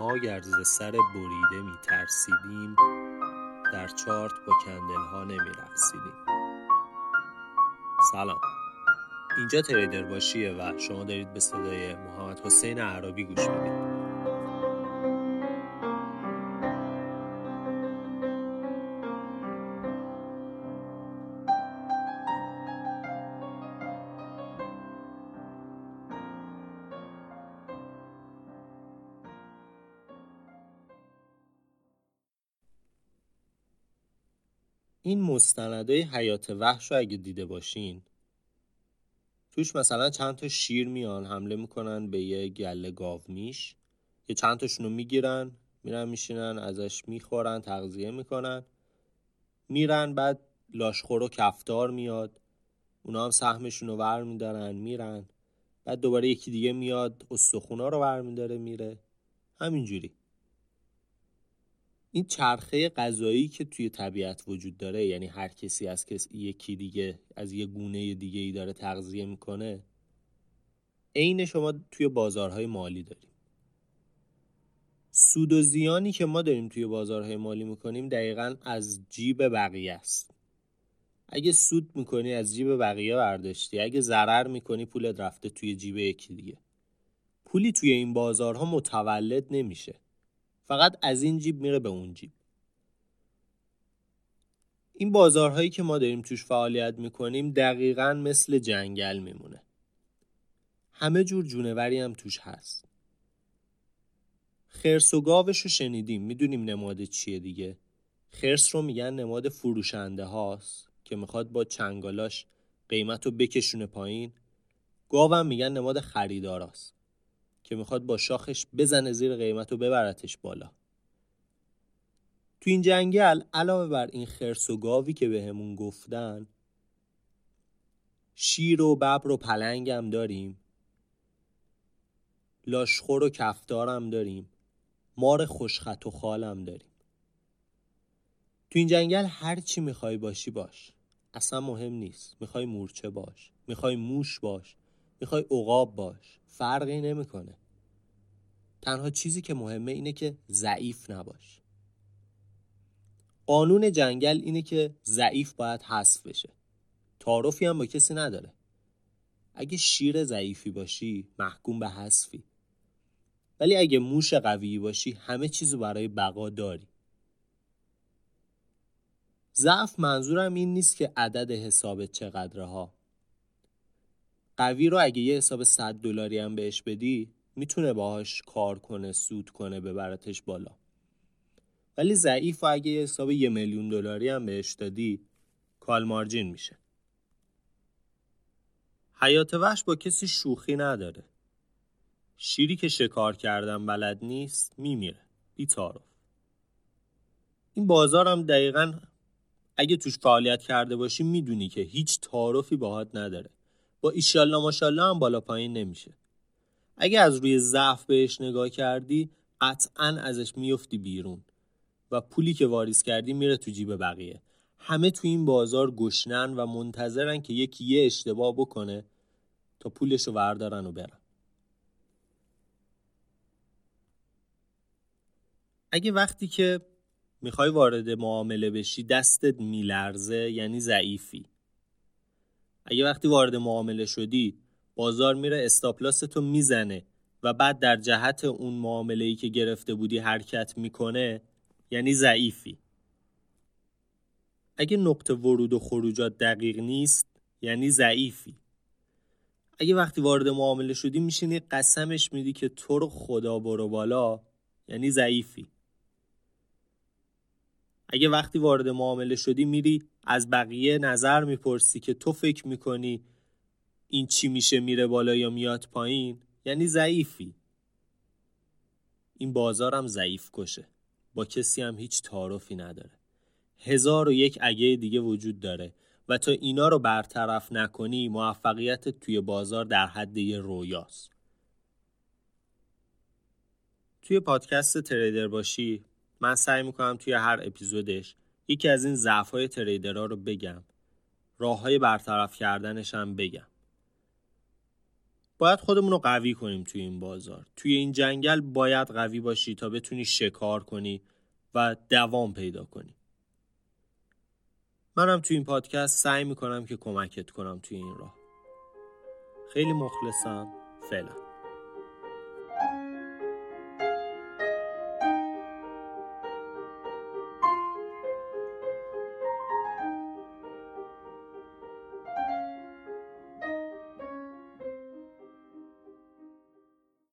ما گرز سر بریده می ترسیدیم در چارت با کندل ها نمی رقصیدیم سلام. اینجا تریدر باشیه و شما دارید به صدای محمد حسین عربی گوش می‌دید. این مستندهای حیات وحش رو اگه دیده باشین توش مثلا چند تا شیر میان حمله می‌کنن به یه گله گاو میش یه چند تاشون رو می‌گیرن میرن میشینن ازش می‌خورن تغذیه می‌کنن. میرن بعد لاشخور و کفتار میاد. اونا هم سهمشون رو ور میدارن میرن. بعد دوباره یکی دیگه میاد استخونا رو ور میداره میره. همینجوری. این چرخه غذایی که توی طبیعت وجود داره یعنی هر کسی از کسی یکی دیگه از یه گونه دیگه ای داره تغذیه می‌کنه عین شما توی بازارهای مالی داریم. سود و زیانی که ما داریم توی بازارهای مالی می‌کنیم دقیقا از جیب بقیه است. اگه سود می‌کنی از جیب بقیه برداشتی. اگه ضرر می‌کنی پولت رفته توی جیب یکی دیگه. پولی توی این بازارها متولد نمیشه. فقط از این جیب میره به اون جیب. این بازارهایی که ما داریم توش فعالیت می‌کنیم دقیقا مثل جنگل میمونه. همه جور جونوری هم توش هست. خرس و گاوش رو شنیدیم. می‌دونیم نماد چیه دیگه. خرس رو میگن نماد فروشنده هاست که می‌خواد با چنگالاش قیمت رو بکشونه پایین. گاوم میگن نماد خریداراست. که می‌خواد با شاخش بزنه زیر قیمت و ببرتش بالا. تو این جنگل علاوه بر این خرس و گاوی که بهمون به گفتن شیر و ببر و پلنگ هم داریم. لاشخور و کفتار هم داریم. مار خوشخط و خال هم داریم. تو این جنگل هر چی می‌خوای باشی باش. اصلا مهم نیست. می‌خوای مورچه باش. می‌خوای موش باش. می‌خوای عقاب باش. فرقی نمی‌کنه. تنها چیزی که مهمه اینه که ضعیف نباش. قانون جنگل اینه که ضعیف باید حذف بشه. تعارفی هم با کسی نداره. اگه شیر ضعیفی باشی محکوم به حذفی. ولی اگه موش قوی باشی همه چیزو برای بقا داری. ضعف منظورم این نیست که عدد حسابت چقدره ها قوی رو اگه یه حساب 100 دلاری هم بهش بدی می‌تونه باهاش کار کنه سود کنه ببرتش بالا. ولی ضعیف و اگه یه حساب یه میلیون دلاری هم بهش دادی کال مارجین میشه. حیات وحش با کسی شوخی نداره. شیری که شکار کردن بلد نیست میمیره. بی تعارف این بازار هم دقیقا اگه توش فعالیت کرده باشی می‌دونی که هیچ تعارفی باهات نداره. با ایشالله ماشالله هم بالا پایین نمیشه. اگه از روی ضعف بهش نگاه کردی قطعا ازش میفتی بیرون. و پولی که واریز کردی میره تو جیب بقیه. همه تو این بازار گشنن و منتظرن که یکی یه اشتباه بکنه تا پولش رو وردارن و برن. اگه وقتی که می‌خوای وارد معامله بشی دستت میلرزه یعنی ضعیفی. اگه وقتی وارد معامله شدی بازار میره استاپلاس تو می‌زنه و بعد در جهت اون معامله ای که گرفته بودی حرکت می‌کنه یعنی ضعیفی. اگه نقطه ورود و خروجات دقیق نیست یعنی ضعیفی. اگه وقتی وارد معامله شدی میشینی قسمش میدی که تو رو خدا برو بالا یعنی ضعیفی. اگه وقتی وارد معامله شدی میری از بقیه نظر می‌پرسی که تو فکر می‌کنی این چی میشه میره بالا یا میاد پایین؟ یعنی ضعیفی. این بازارم ضعیف کشه. با کسی هم هیچ تعارفی نداره. هزار و یک اگه دیگه وجود داره و تا اینا رو برطرف نکنی موفقیت توی بازار در حد یه رویاست. توی پادکست تریدر باشی من سعی می‌کنم توی هر اپیزودش یکی از این ضعف های تریدرها رو بگم. راه های برطرف کردنش هم بگم. باید خودمون رو قوی کنیم توی این بازار. توی این جنگل باید قوی باشی تا بتونی شکار کنی و دوام پیدا کنی. منم توی این پادکست سعی می‌کنم که کمکت کنم توی این راه. خیلی مخلصم. فعلا.